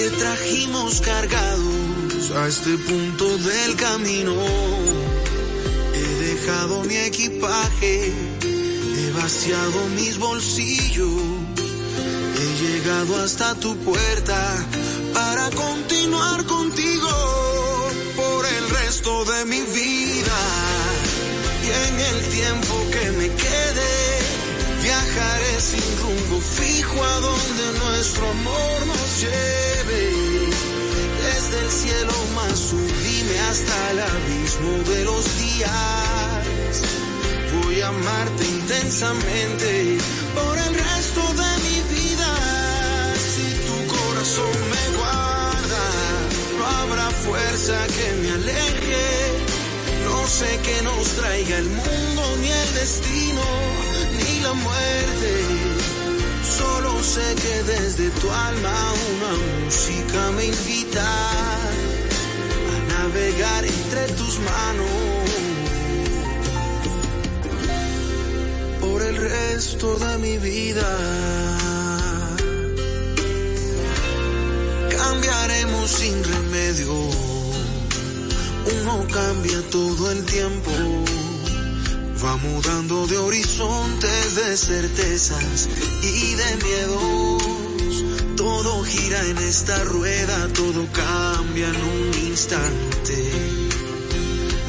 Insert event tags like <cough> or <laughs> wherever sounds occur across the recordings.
que trajimos cargados a este punto del camino. He dejado mi equipaje, he vaciado mis bolsillos, he llegado hasta tu puerta para continuar contigo por el resto de mi vida y en el tiempo sin rumbo fijo a donde nuestro amor nos lleve. Desde el cielo más sublime hasta el abismo de los días. Voy a amarte intensamente por el resto de mi vida. Si tu corazón me guarda, no habrá fuerza que me aleje. No sé qué nos traiga el mundo ni el destino muerte. Solo sé que desde tu alma una música me invita a navegar entre tus manos por el resto de mi vida. Cambiaremos sin remedio. Uno cambia todo el tiempo Va mudando de horizontes, de certezas y de miedos. Todo gira en esta rueda, todo cambia en un instante.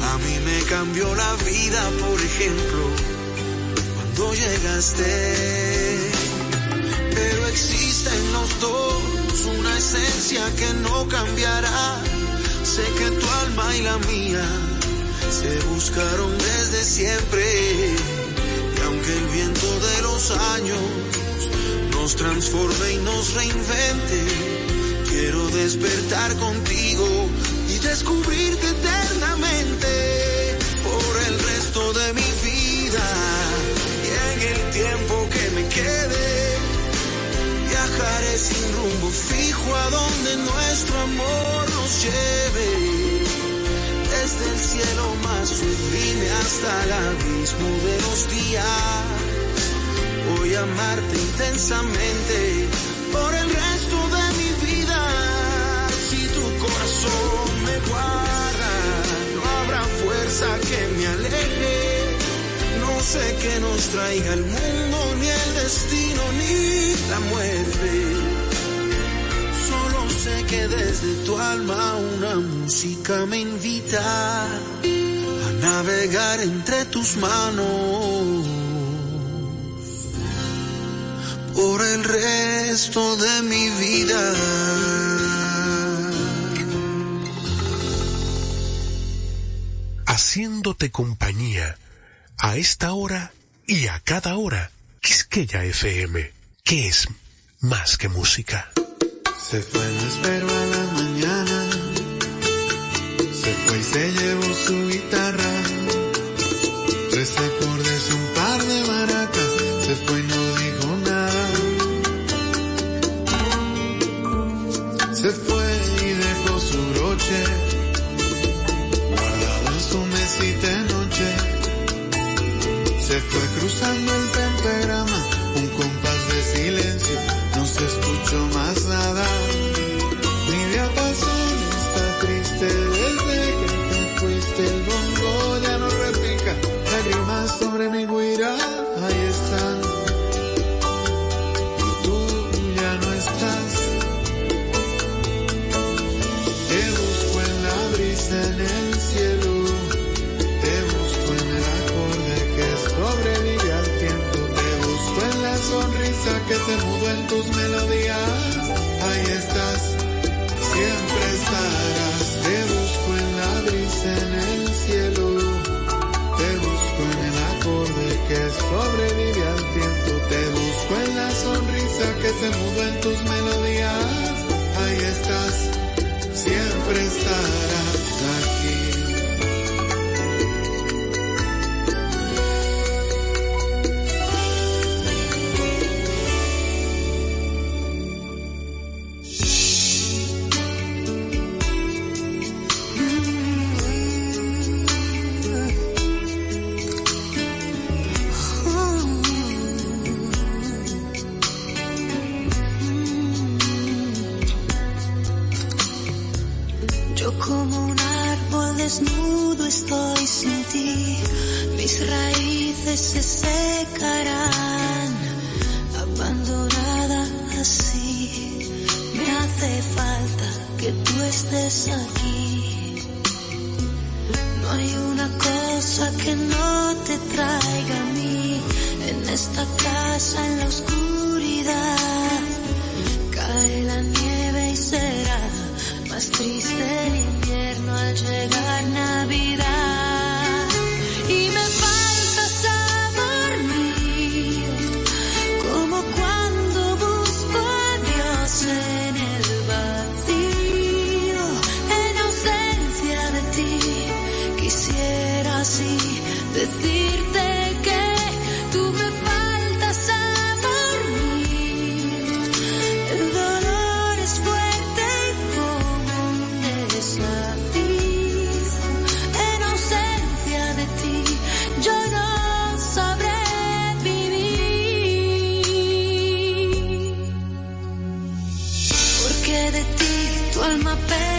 A mí me cambió la vida, por ejemplo, cuando llegaste. Pero existe en los dos una esencia que no cambiará. Sé que tu alma y la mía se buscaron desde siempre. Y aunque el viento de los años nos transforme y nos reinvente, quiero despertar contigo y descubrirte eternamente por el resto de mi vida y en el tiempo que me quede. Viajaré sin rumbo fijo a donde nuestro amor nos lleve desde el cielo más sublime hasta el abismo de los días. Voy a amarte intensamente por el resto de mi vida. Si tu corazón me guarda, no habrá fuerza que me aleje. No sé qué nos traiga el mundo, ni el destino, ni la muerte que desde tu alma una música me invita a navegar entre tus manos por el resto de mi vida. Haciéndote compañía a esta hora y a cada hora. Quisqueya FM, que es más que música. Se fue, espero a la mañana. Se fue y se llevó su guitarra. Tres acordes y un par de maracas. Se fue y no dijo nada. Se fue y dejó su broche. Guardado en su mesita de noche. Se fue cruzando el pentagrama. Un compás de silencio. Escuchó más nada. Que my best.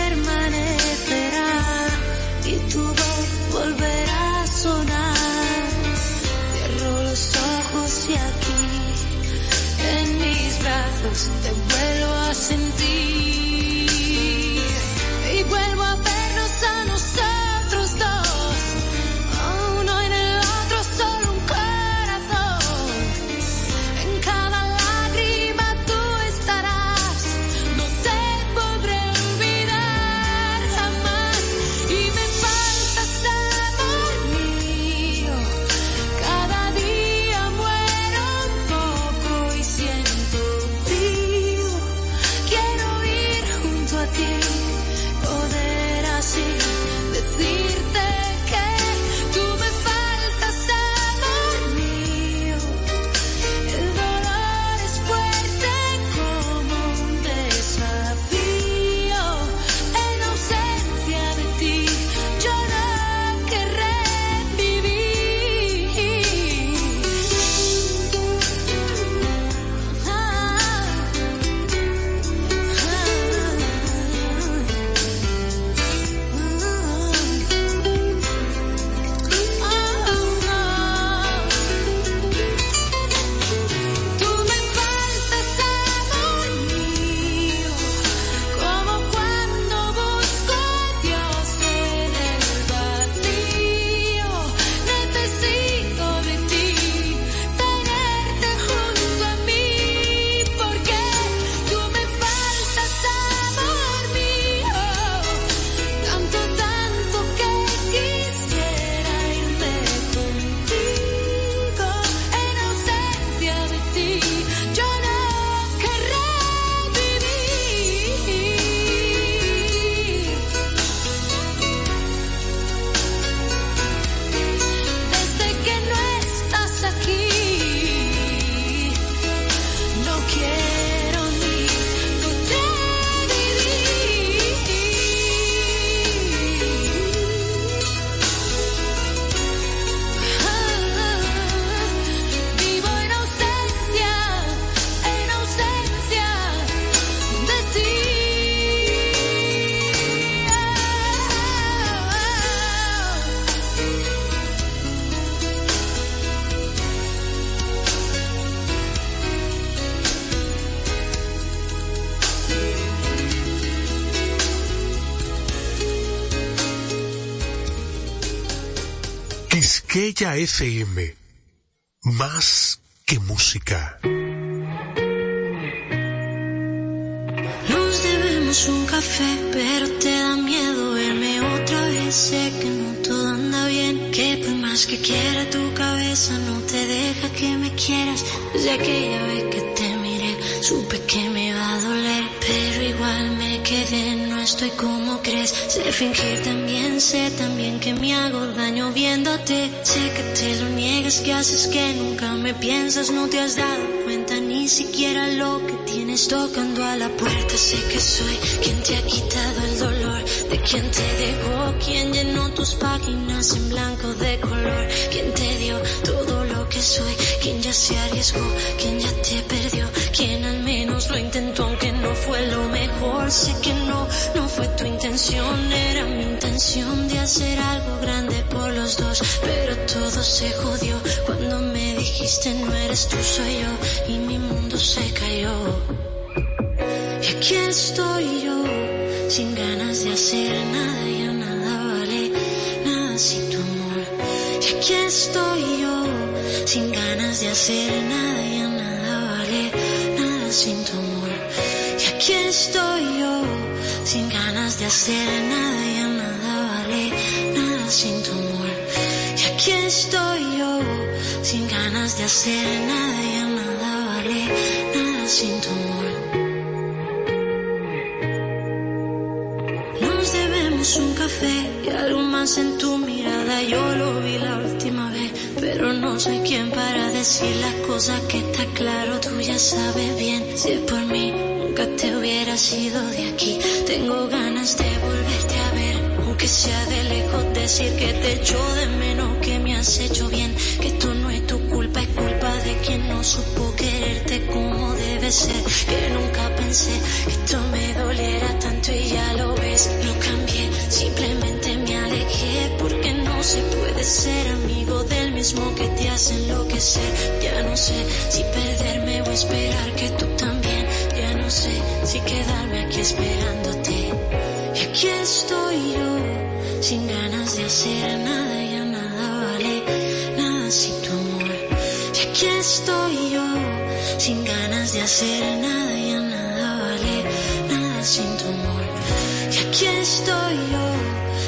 Estrella FM. Más que música. Nos debemos un café, pero te da miedo verme otra vez. Sé que no todo anda bien, que por más que quiera tu cabeza no te deja que me quieras. Desde aquella vez que te Supe que me iba a doler, pero igual me quedé, no estoy como crees. Sé fingir también, sé también que me hago daño viéndote. Sé que te lo niegas, que haces que nunca me piensas, no te has dado cuenta ni siquiera lo que tienes tocando a la puerta. Sé que soy quien te ha quitado el dolor, de quien te dejó, quien llenó tus páginas en blanco de color, quien te dio todo que soy, quien ya se arriesgó, quien ya te perdió, quien al menos lo intentó aunque no fue lo mejor. Sé que no, no fue tu intención, era mi intención de hacer algo grande por los dos, pero todo se jodió cuando me dijiste no eres tú, soy yo y mi mundo se cayó. Y aquí estoy yo, sin ganas de hacer nada, ya nada vale, nada sin tu amor. Y aquí estoy yo sin ganas de hacer nada, ya nada vale, nada sin tu amor. Y aquí estoy yo, sin ganas de hacer nada, ya nada vale, nada sin tu amor. Y aquí estoy yo, sin ganas de hacer nada, ya nada vale, nada sin tu amor. Nos debemos un café y algo más en tu mirada. Soy quien para decir las cosas que está claro. Tú ya sabes bien, si es por mí, nunca te hubiera sido de aquí. Tengo ganas de volverte a ver, aunque sea de lejos decir que te echo de menos, que me has hecho bien, que esto no es tu culpa, es culpa de quien no supo quererte como debe ser, que nunca pensé que esto me doliera tanto y ya lo ves, no cambié, simplemente me alejé porque no se puede ser amigo del mismo que te hace enloquecer, ya no sé si perderme o esperar que tú también, ya no sé si quedarme aquí esperándote. Y aquí estoy yo, sin ganas de hacer nada, ya nada vale, nada sin tu amor. Y aquí estoy yo, sin ganas de hacer nada, ya nada vale, nada sin tu amor. Y aquí estoy yo,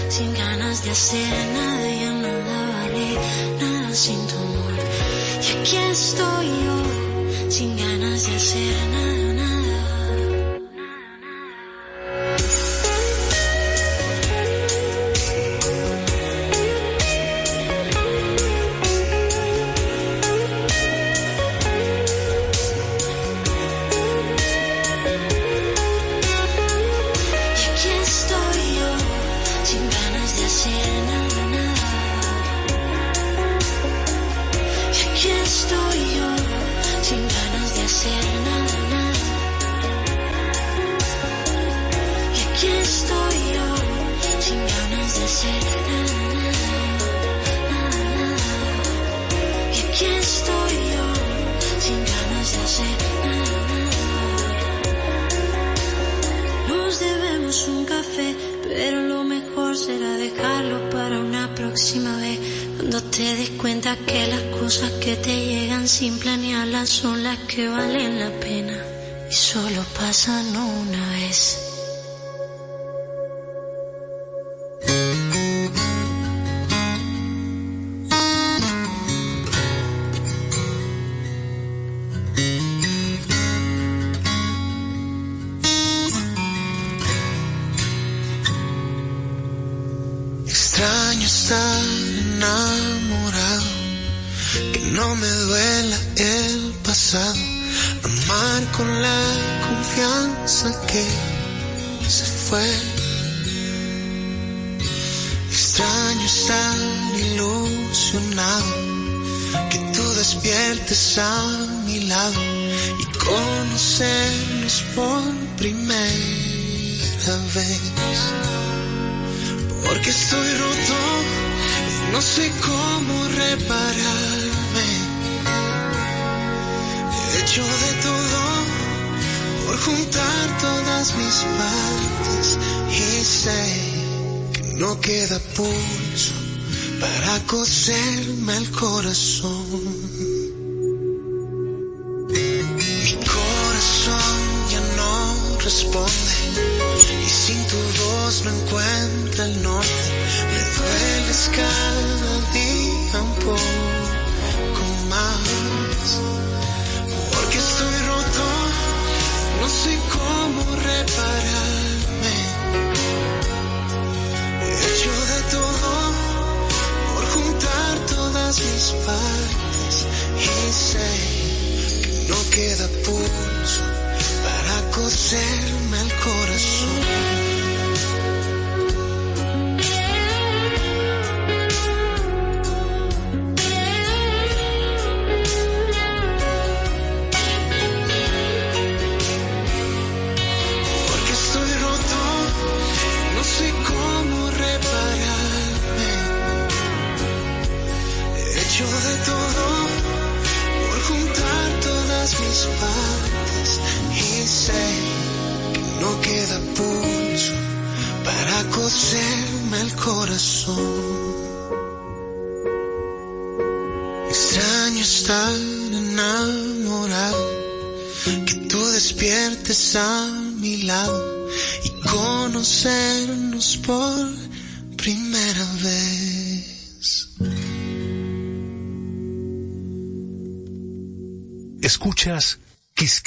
sin ganas de hacer nada, ya sin tu amor. Y aquí estoy yo, sin ganas de hacer nada, te des cuenta que las cosas que te llegan sin planearlas son las que valen la pena. Y solo pasan una vez. Queda pulso para coserme el corazón. Mi corazón ya no responde y sin tu voz no encuentra el norte. Me dueles cada mis partes y sé que no queda pulso para coserme el corazón.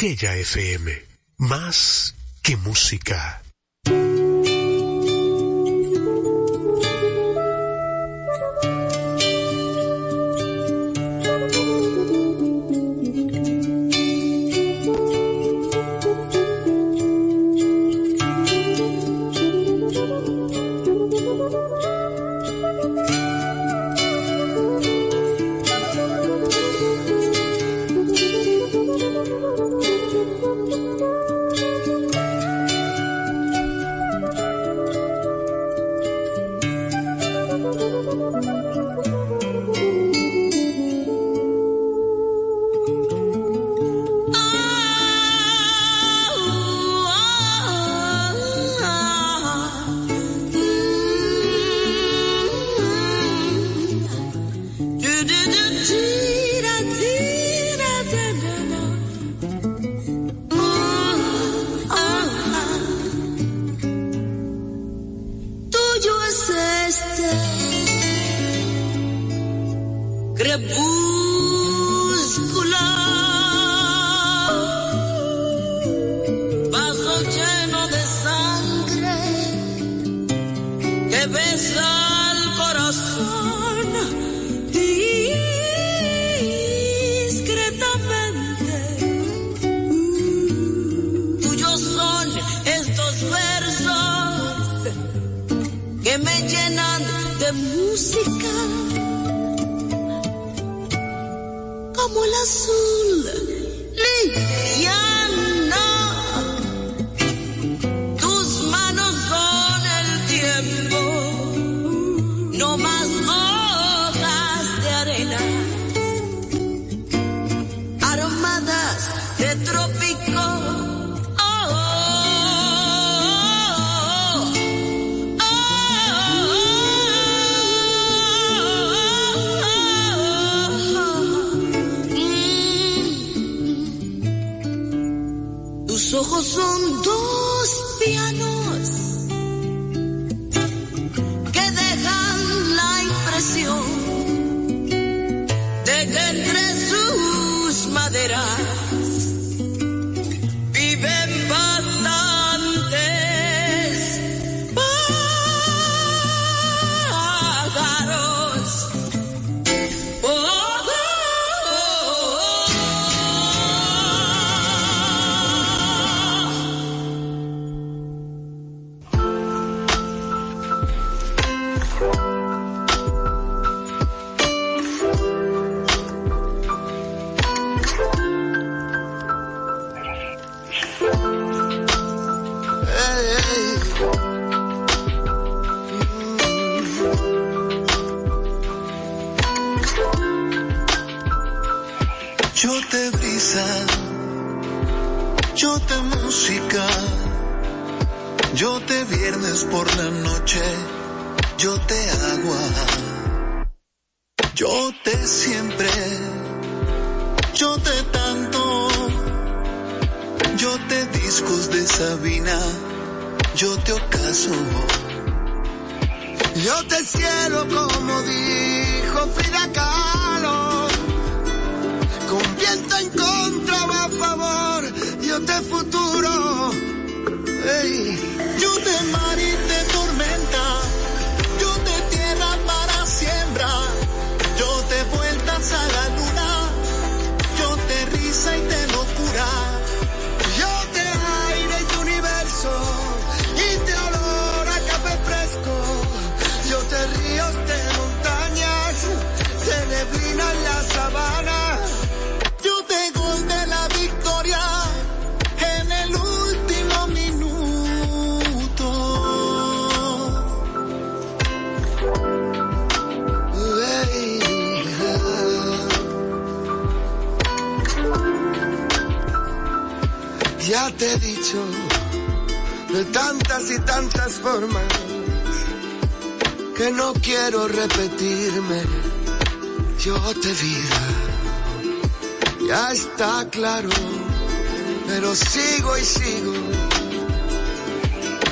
Quisqueya FM, más que música.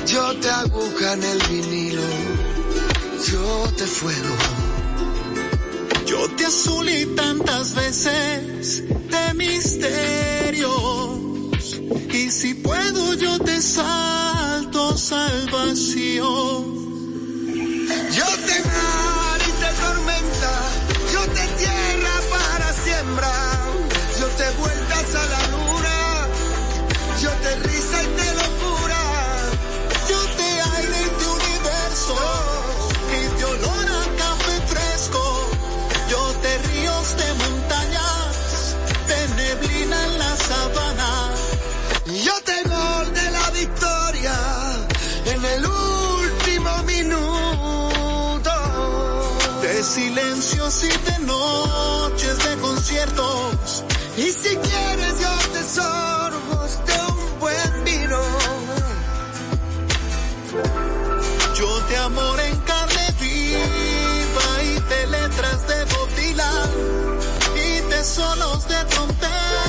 Yo te aguja en el vinilo, yo te fuego. Yo te azulí tantas veces de misterios y si puedo yo te salto salvación. Yo te mar y te tormenta, yo te tierra para siembra, yo te vueltas a la yo te aire te universo, y te olor a café fresco, yo te ríos de montañas, de neblina en la sabana. Yo te gol la victoria en el último minuto. De silencios y de noches de conciertos. Y si quieres yo te sorbos solos de trompeta.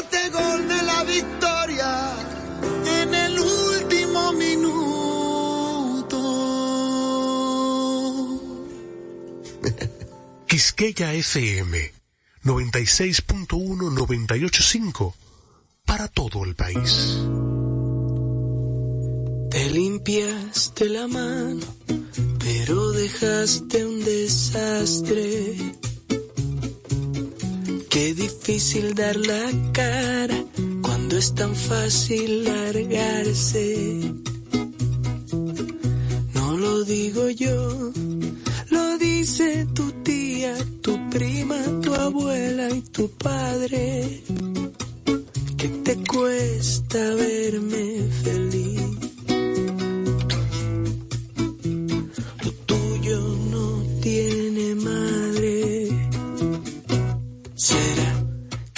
Yo te gol de la victoria. En el último minuto. <laughs> Quisqueya FM 96.1-985 para todo el país. Te limpiaste la mano, pero dejaste un desastre. Qué difícil dar la cara cuando es tan fácil largarse. No lo digo yo, lo dice tu tía, tu prima, tu abuela y tu padre. Que te cuesta verme feliz.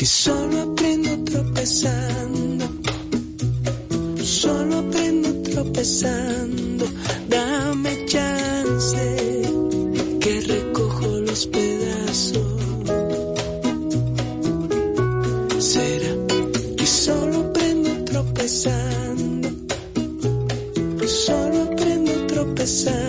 Que solo aprendo tropezando? Solo aprendo tropezando. Dame chance que recojo los pedazos. ¿Será que solo aprendo tropezando? Solo aprendo tropezando.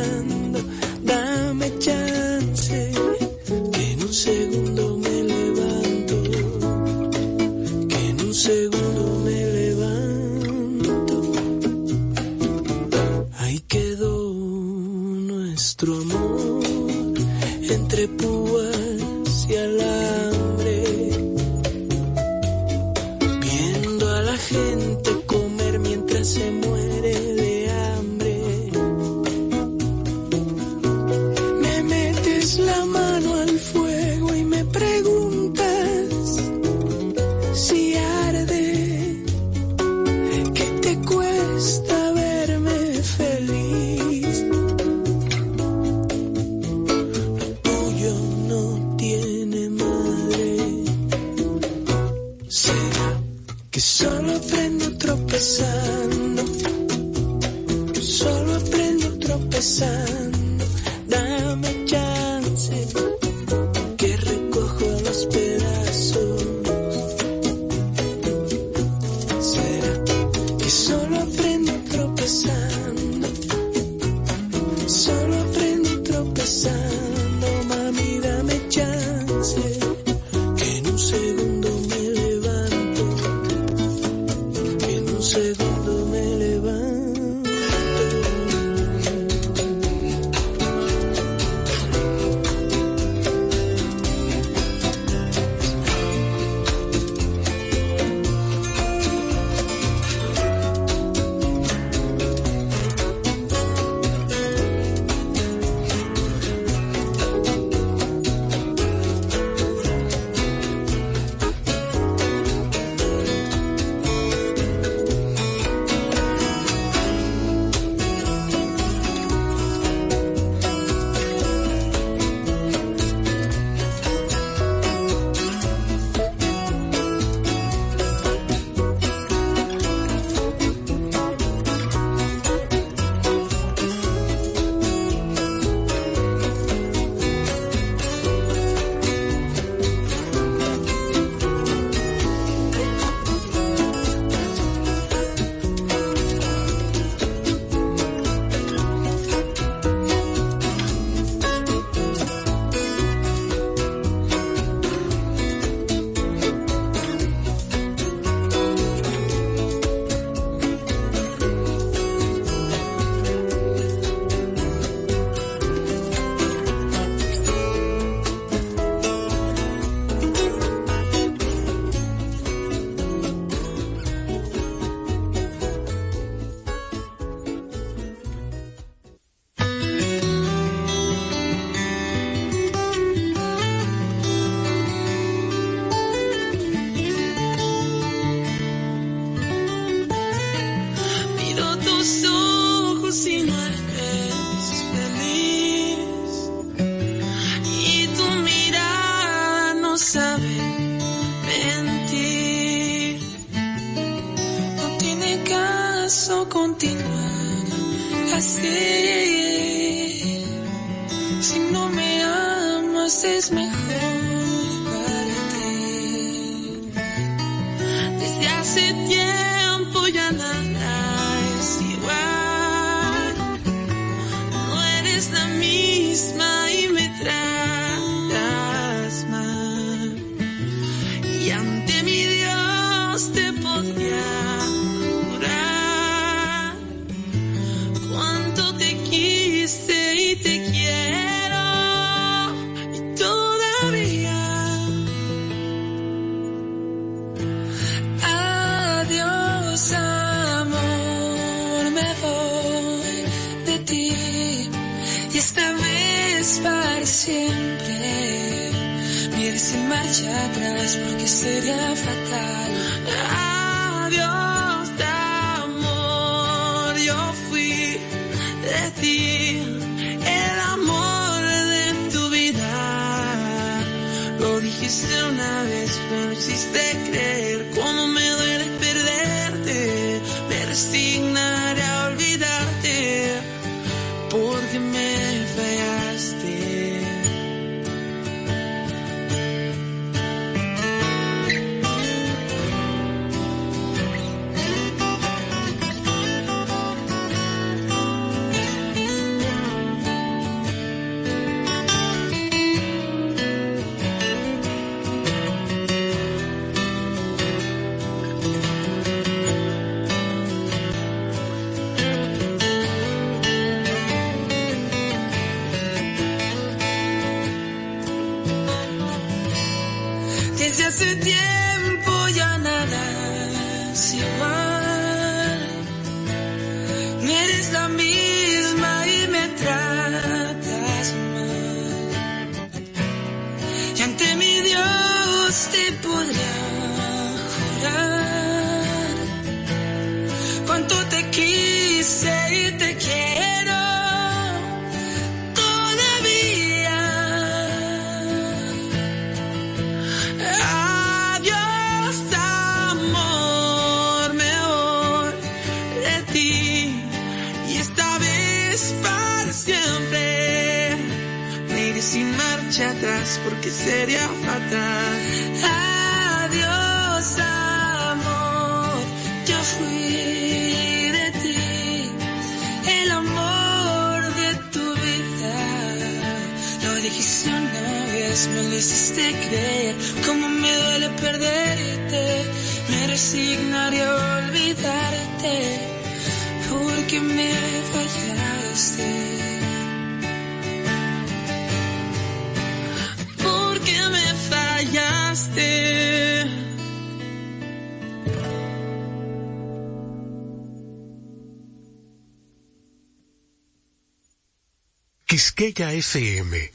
Quisqueya FM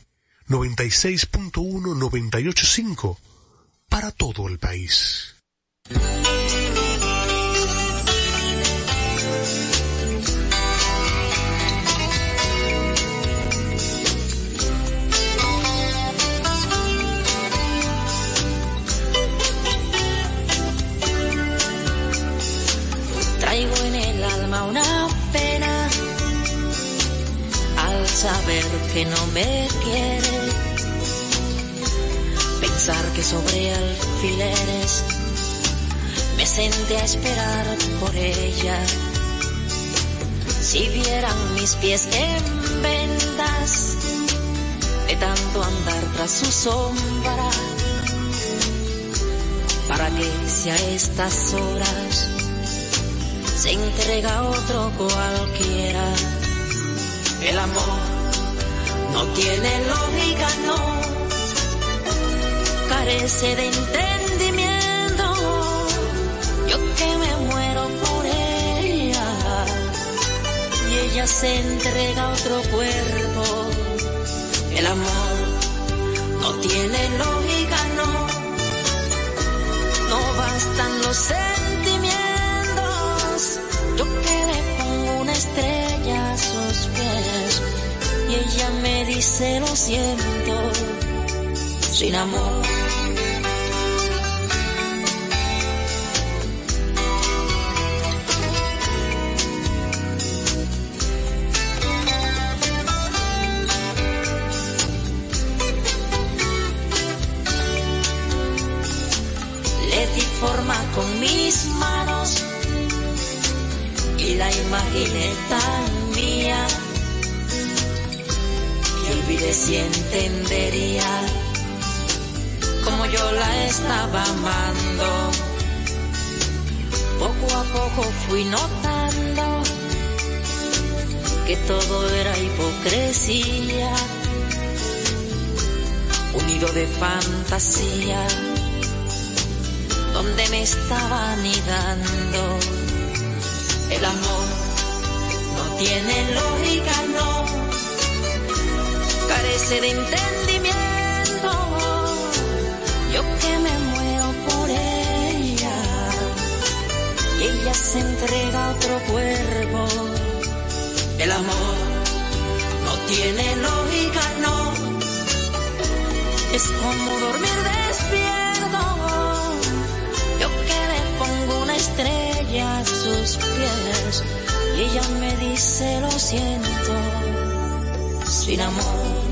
96.1-98.5 para todo el país. Saber que no me quiere. Pensar que sobre alfileres me senté a esperar por ella. Si vieran mis pies en vendas de tanto andar tras su sombra, para que si a estas horas se entrega otro cualquiera. El amor no tiene lógica, no. Carece de entendimiento. Yo que me muero por ella. Y ella se entrega a otro cuerpo. El amor no tiene lógica, no. No bastan los sentimientos. Yo que le pongo una estrella a sus pies ella me dice lo siento. Sin amor entendería como yo la estaba amando. Poco a poco fui notando que todo era hipocresía, unido de fantasía, donde me estaba anidando. El amor no tiene lógica, no, carece de entendimiento. Yo que me muero por ella y ella se entrega a otro cuerpo. El amor no tiene lógica, no. Es como dormir despierto. Yo que le pongo una estrella a sus pies y ella me dice lo siento sin amor.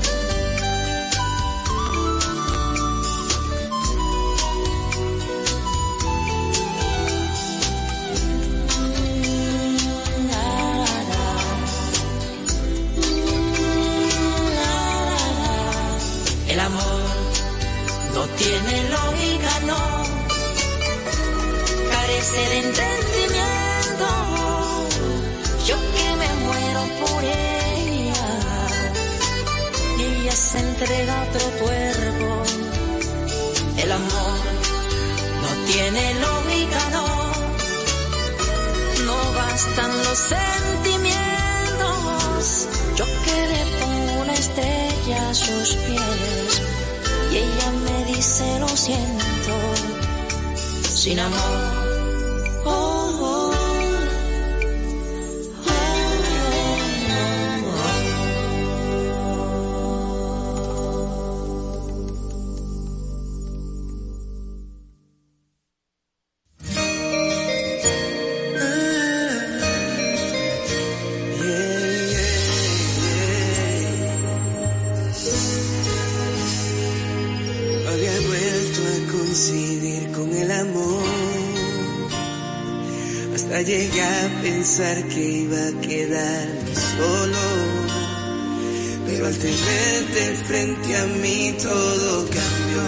Sin amor. Pensar que iba a quedar solo. Pero al tenerte frente a mí todo cambió.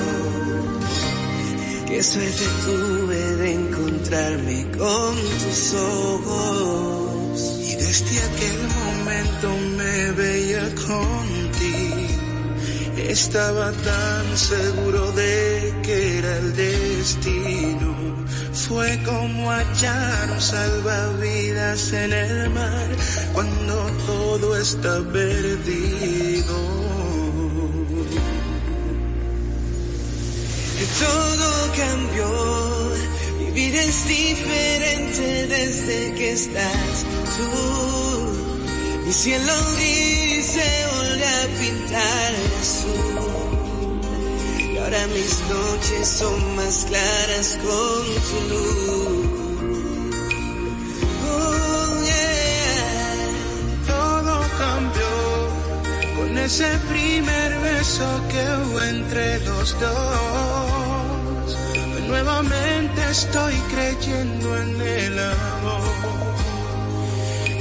Qué suerte tuve de encontrarme con tus ojos. Y desde aquel momento me veía contigo. Estaba tan seguro de que era el destino. Fue como hallar un salvavidas en el mar cuando todo está perdido. Todo cambió, mi vida es diferente desde que estás tú. Mi cielo gris se vuelve a pintar azul. Ahora mis noches son más claras con tu luz. Oh, yeah. Todo cambió con ese primer beso que hubo entre los dos. Nuevamente estoy creyendo en el amor.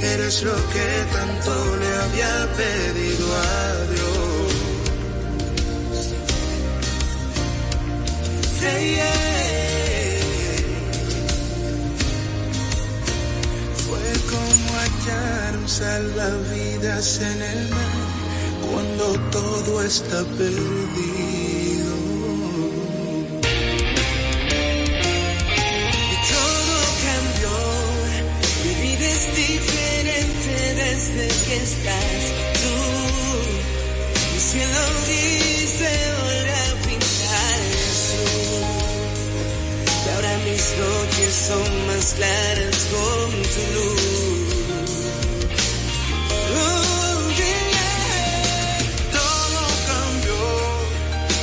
Eres lo que tanto le había pedido a Fue como hallar un salvavidas en el mar cuando todo está perdido. Y todo cambió, mi vida es diferente desde que estás tú. Mi cielo noches son más claras con tu luz. Oh, yeah. Todo cambió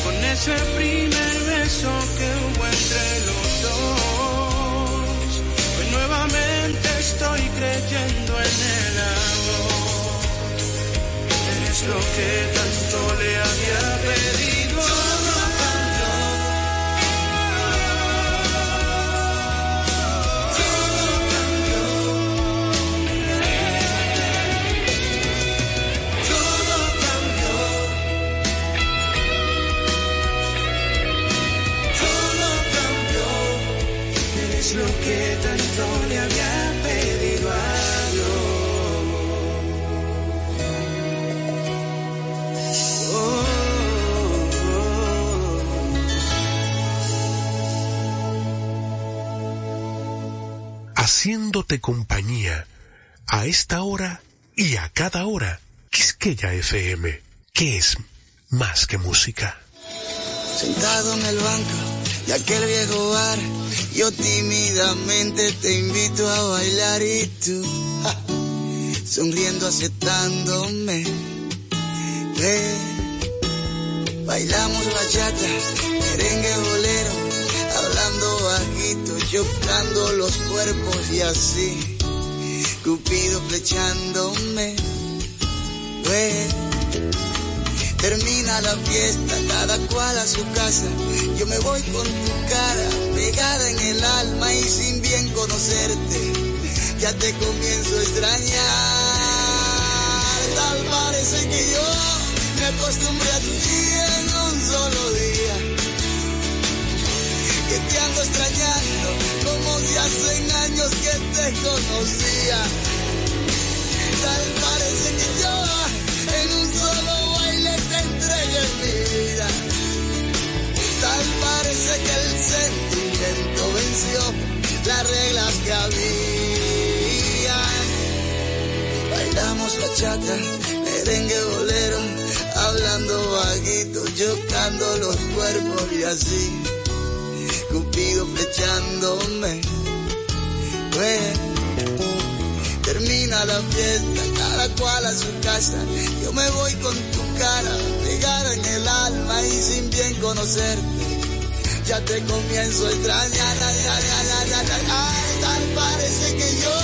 con ese primer beso que hubo entre los dos. Hoy nuevamente estoy creyendo en el amor. Eres lo que compañía a esta hora y a cada hora. Quisqueya FM, que es más que música. Sentado en el banco de aquel viejo bar, yo tímidamente te invito a bailar y tú, sonriendo aceptándome. bailamos bachata, merengue bolero, chocando los cuerpos y así, Cupido flechándome. Termina la fiesta, cada cual a su casa. Yo me voy con tu cara pegada en el alma y sin bien conocerte, ya te comienzo a extrañar. Tal parece que yo me acostumbré a ti en un solo día. Te ando extrañando como si hacen años que te conocía. Tal parece que yo en un solo en mi vida. Tal parece que el sentimiento venció las reglas que había. Bailamos bachata, merengue bolero, hablando bajito, chocando los cuerpos y así. Flechándome. Termina la fiesta, cada cual a su casa. Yo me voy con tu cara pegada en el alma y sin bien conocerte. Ya te comienzo a extrañar, ay, tal parece que yo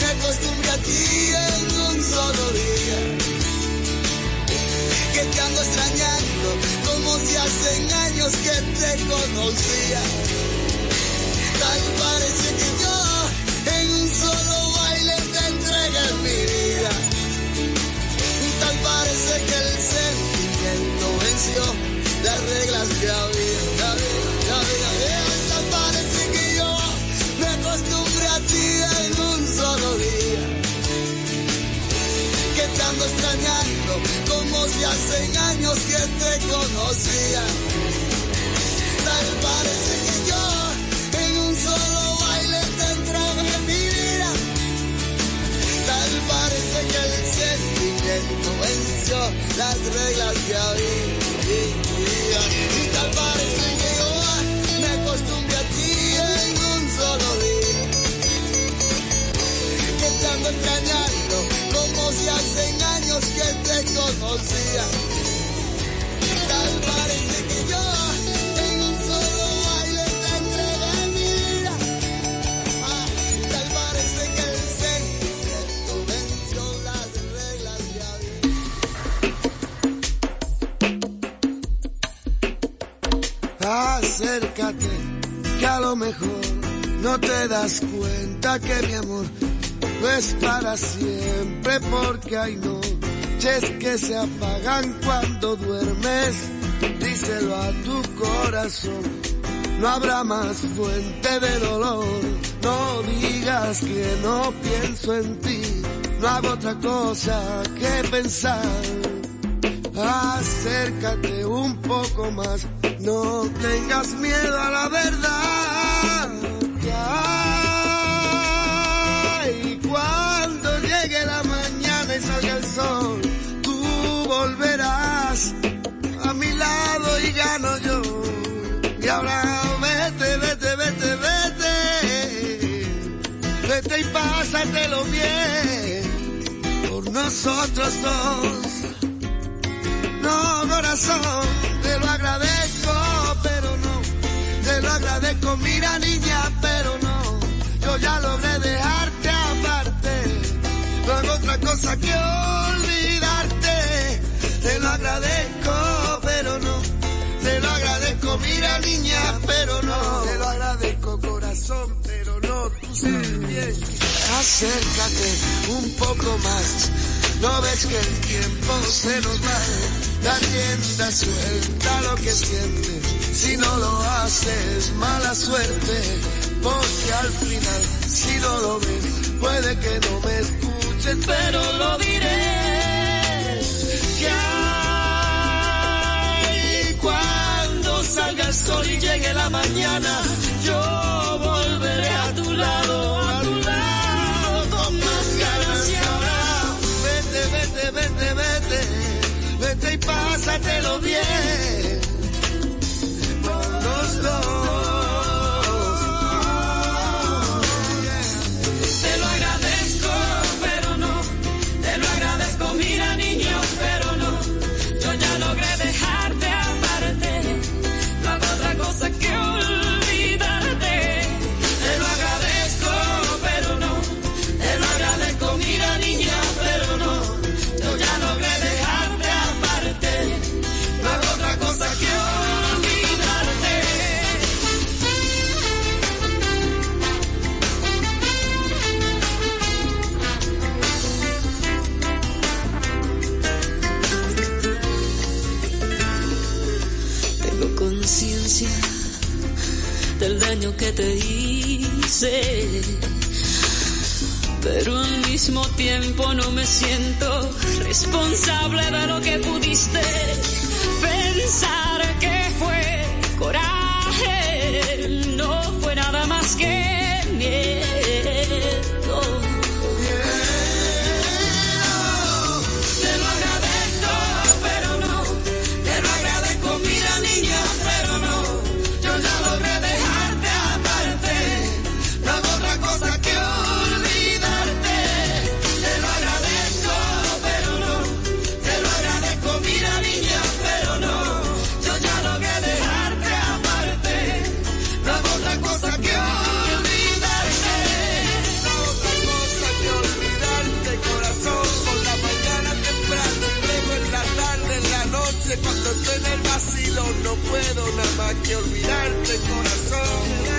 me acostumbré a ti en un solo día. Que te ando extrañando como si hacen años que te conocía. Años que te conocía. Tal parece que yo parece que el sentimiento venció las reglas que había. Y tal parece que yo me acostumbré a ti en un solo día. Que te ando extrañando como si hacen años que te conocía. Lo mejor no te das cuenta que mi amor no es para siempre porque hay noches que se apagan cuando duermes. Díselo a tu corazón, no habrá más fuente de dolor. No digas que no pienso en ti, no hago otra cosa que pensar. Acércate un poco más no tengas miedo a la verdad. Y cuando llegue la mañana y salga el sol, tú volverás a mi lado y gano yo. Y ahora vete, vete, vete, vete. Vete y pásatelo bien por nosotros dos. No, corazón, te lo agradezco te lo agradezco, mira niña, pero no, yo ya logré dejarte aparte, no hago otra cosa que olvidarte, te lo agradezco, pero no, te lo agradezco, mira niña, pero no, te lo agradezco corazón, pero no, tú sabes bien, acércate un poco más, no ves que el tiempo se nos va, la tienda suelta lo que sientes si no lo haces, mala suerte. porque al final, si no lo ves, puede que no me escuches, pero lo diré. Que cuando salga el sol y llegue la mañana, yo pásatelo bien. Que te hice. Pero al mismo tiempo no me siento responsable de lo que pudiste pensar puedo nada más que olvidarte, corazón.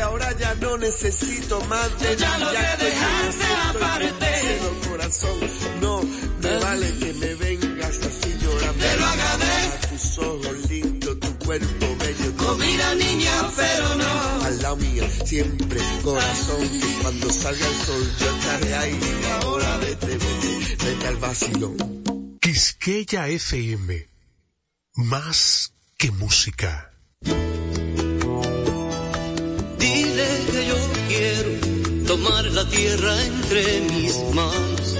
ahora ya no necesito más de ya lo que dejaste corazón. Que cuando salga el sol yo estaré ahí. Ahora vete, vete, vete al vacilón. Quisqueya FM. Más que música. Dile que yo quiero tomar la tierra entre mis manos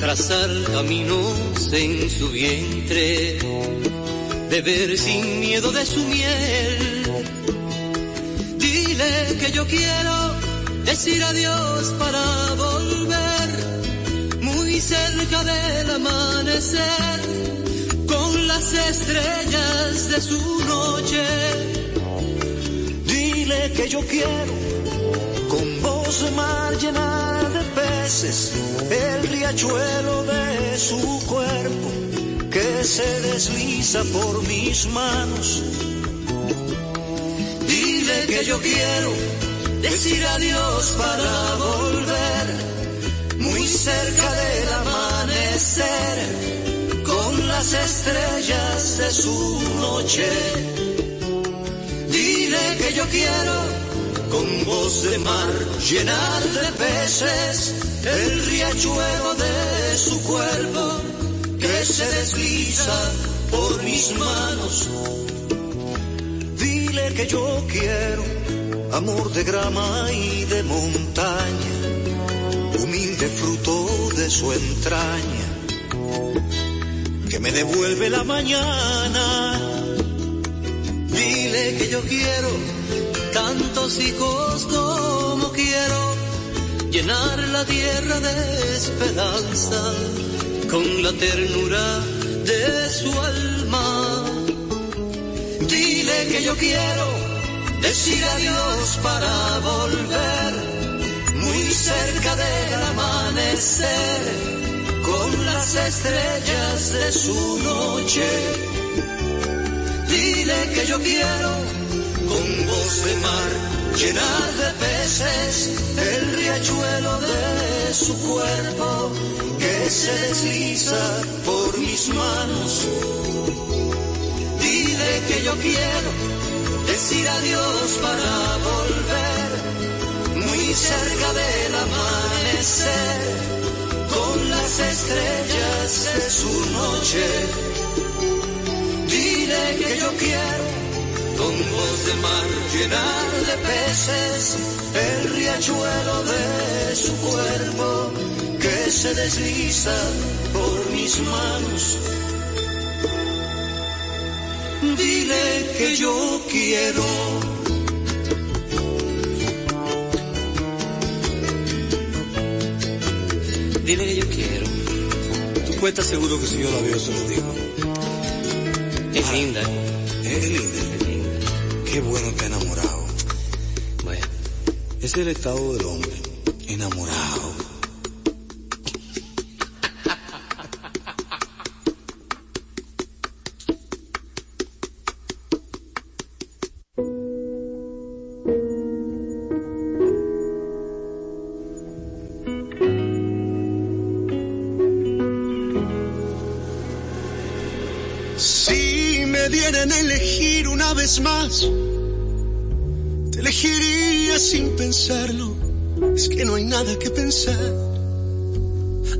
trazar caminos en su vientre, beber sin miedo de su miel. Dile que yo quiero decir adiós para volver muy cerca del amanecer con las estrellas de su noche. Dile que yo quiero con de mar llena de peces el riachuelo de su cuerpo que se desliza por mis manos. Dile que yo quiero decir adiós para volver muy cerca del amanecer con las estrellas de su noche. Dile que yo quiero con voz de mar llenar de peces el riachuelo de su cuerpo que se desliza por mis manos. Dile que yo quiero amor de grama y de montaña, humilde fruto de su entraña, que me devuelve la mañana. Dile que yo quiero tantos hijos como quiero llenar la tierra de esperanza con la ternura de su alma. Dile que yo quiero decir adiós para volver muy cerca del amanecer con las estrellas de su noche. Dile que yo quiero con voz de mar, llenar de peces el riachuelo de su cuerpo que se desliza por mis manos. Dile que yo quiero decir adiós para volver muy cerca del amanecer con las estrellas de su noche que yo quiero, con voz de mar llenar de peces el riachuelo de su cuerpo que se desliza por mis manos. Dile que yo quiero. Dile que yo quiero. Tú cuentas seguro que si yo la veo se lo digo. Es linda. Es linda. Qué bueno que enamorado. Bueno. es el estado del hombre. Enamorado. Más. Te elegiría sin pensarlo. Es que no hay nada que pensar.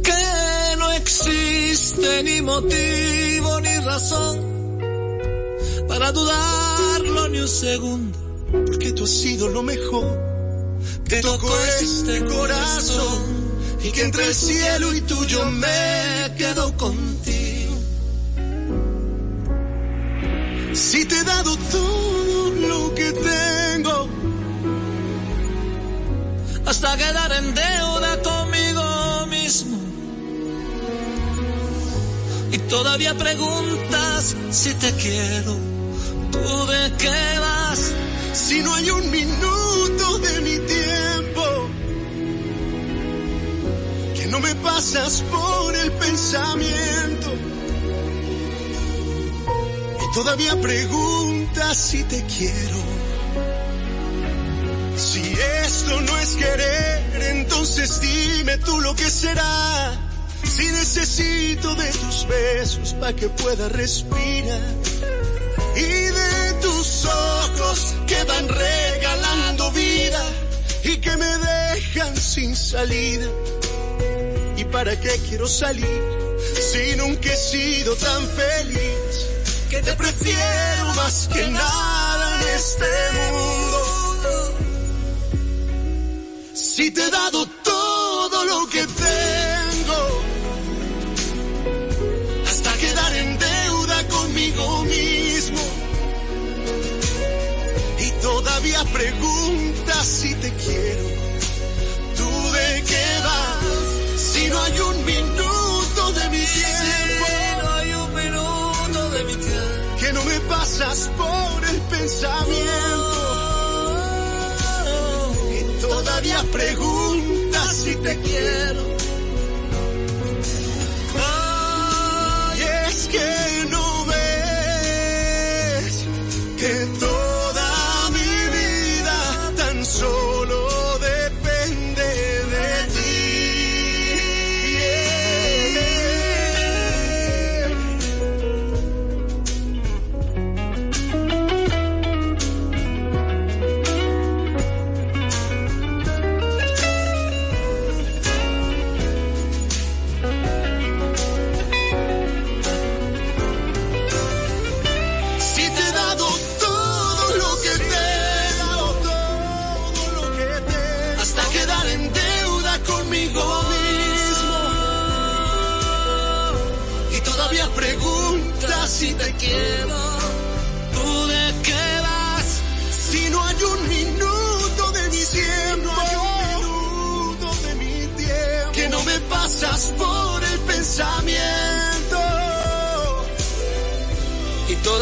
Que no existe ni motivo ni razón para dudarlo ni un segundo. Porque tú has sido lo mejor. Que tocó este corazón. Y que entre el cielo y tuyo me quedo contigo. Si te he dado todo lo que tengo. Hasta quedar en deuda conmigo mismo. Y todavía preguntas si te quiero. ¿Tú de qué vas? Si no hay un minuto de mi tiempo. Que no me pasas por el pensamiento Todavía preguntas si te quiero. Si esto no es querer, entonces dime tú lo que será. Si necesito de tus besos para que pueda respirar. Y de tus ojos que van regalando vida y que me dejan sin salida. ¿Y para qué quiero salir si nunca he sido tan feliz? Que te prefiero más que nada en este mundo. Si te he dado todo lo que tengo, hasta quedar en deuda conmigo mismo. Y todavía preguntas si te quiero. ¿Tú de qué vas? Si no hay un pensamiento. Y todavía preguntas si te quiero.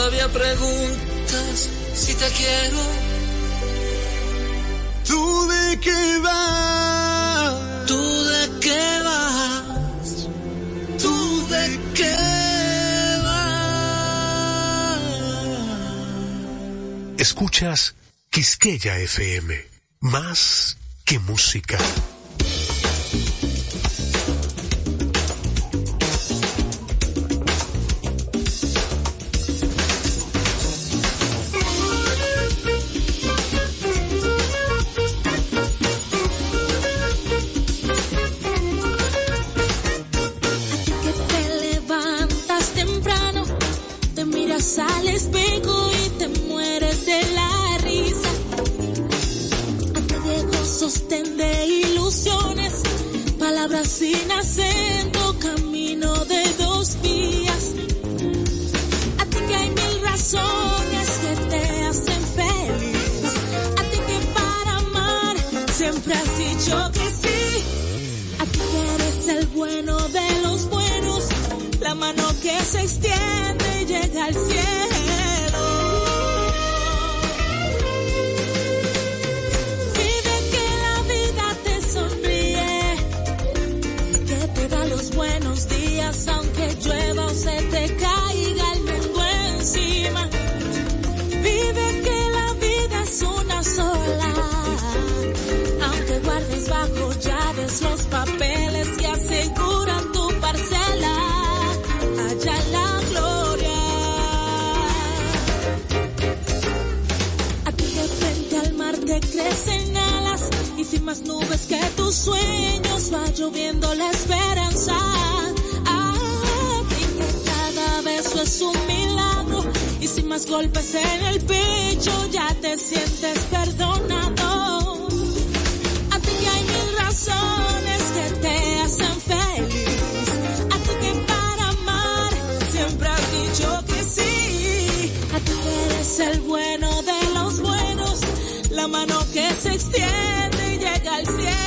Todavía preguntas si te quiero. ¿Tú de qué vas? ¿Tú de qué vas? ¿Tú de qué Escuchas Quisqueya FM. Más que música. Sin acento, camino de dos vías. A ti que hay mil razones que te hacen feliz. A ti que para amar siempre has dicho que sí. A ti que eres el bueno de los buenos, la mano que se extiende y llega al cielo. Más nubes que tus sueños, va lloviendo la esperanza. Ah, que cada beso es un milagro y sin más golpes en el pecho ya te sientes perdonado. A ti que hay mil razones que te hacen feliz. A ti que para amar siempre has dicho que sí. A ti que eres el bueno de los buenos, la mano que se extiende al.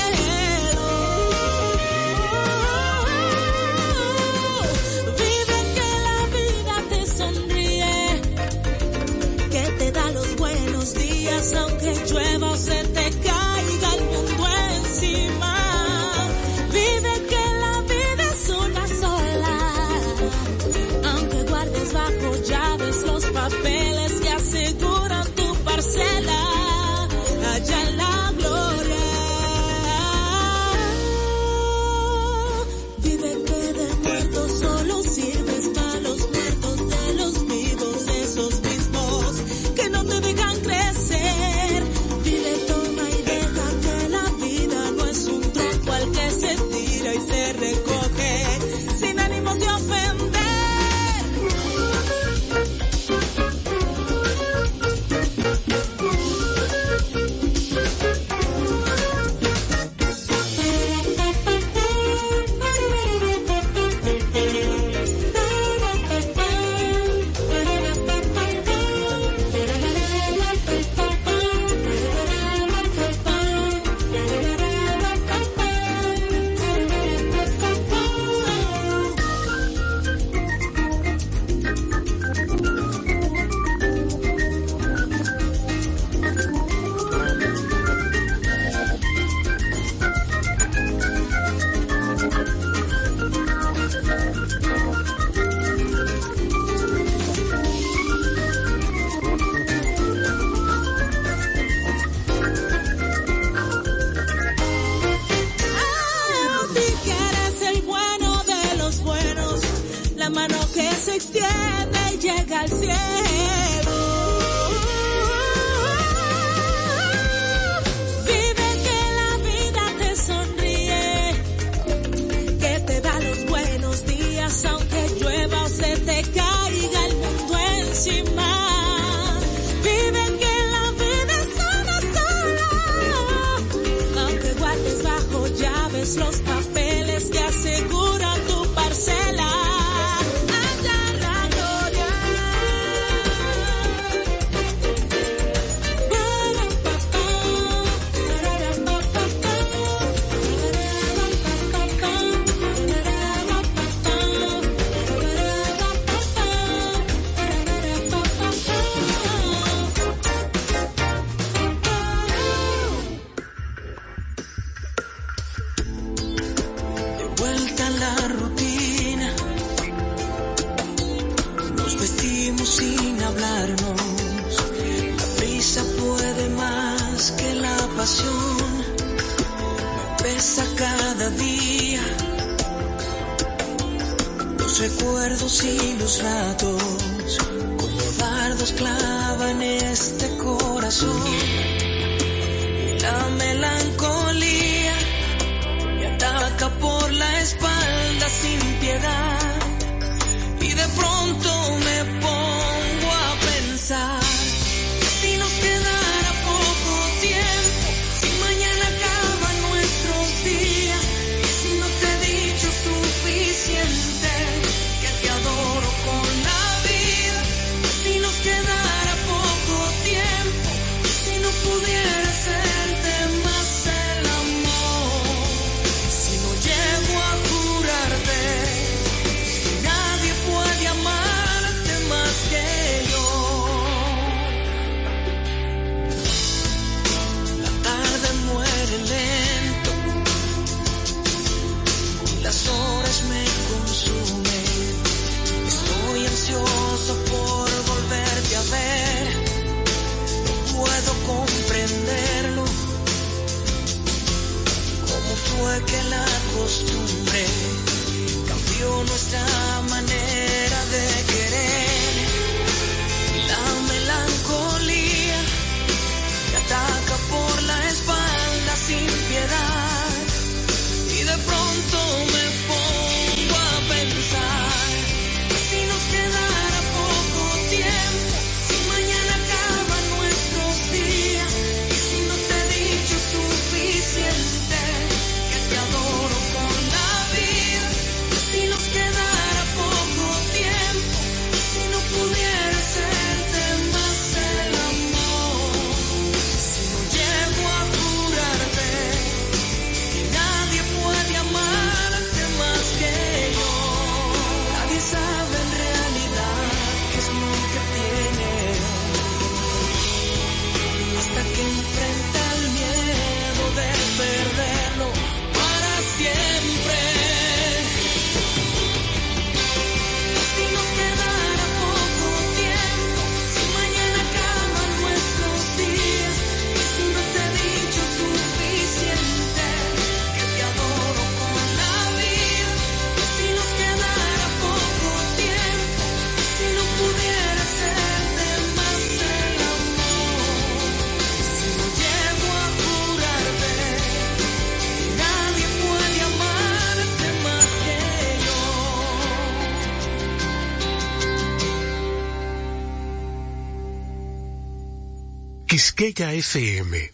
Melodía FM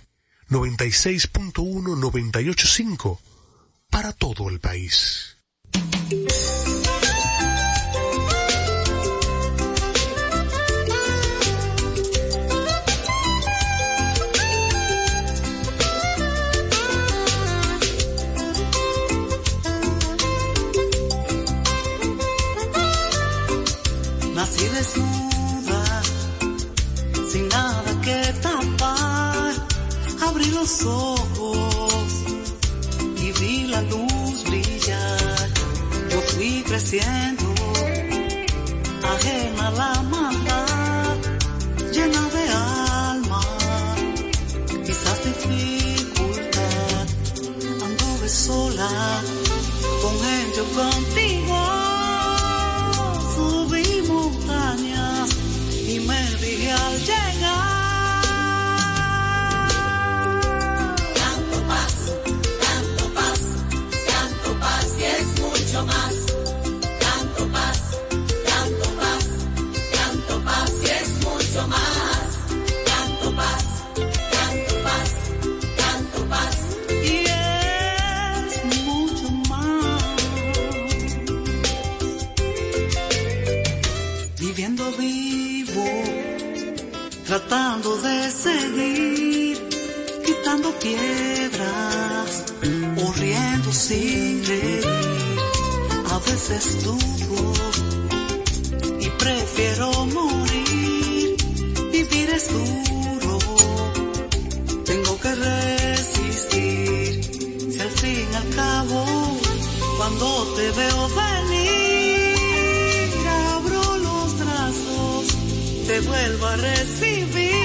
96.1985 para todo el país. abrí los ojos y vi la luz brillar. Yo fui creciendo ajena. quiebras o sin reír. A veces dudo y prefiero morir. Vivir es duro, tengo que resistir. Si al fin y al cabo, cuando te veo venir, abro los brazos, te vuelvo a recibir.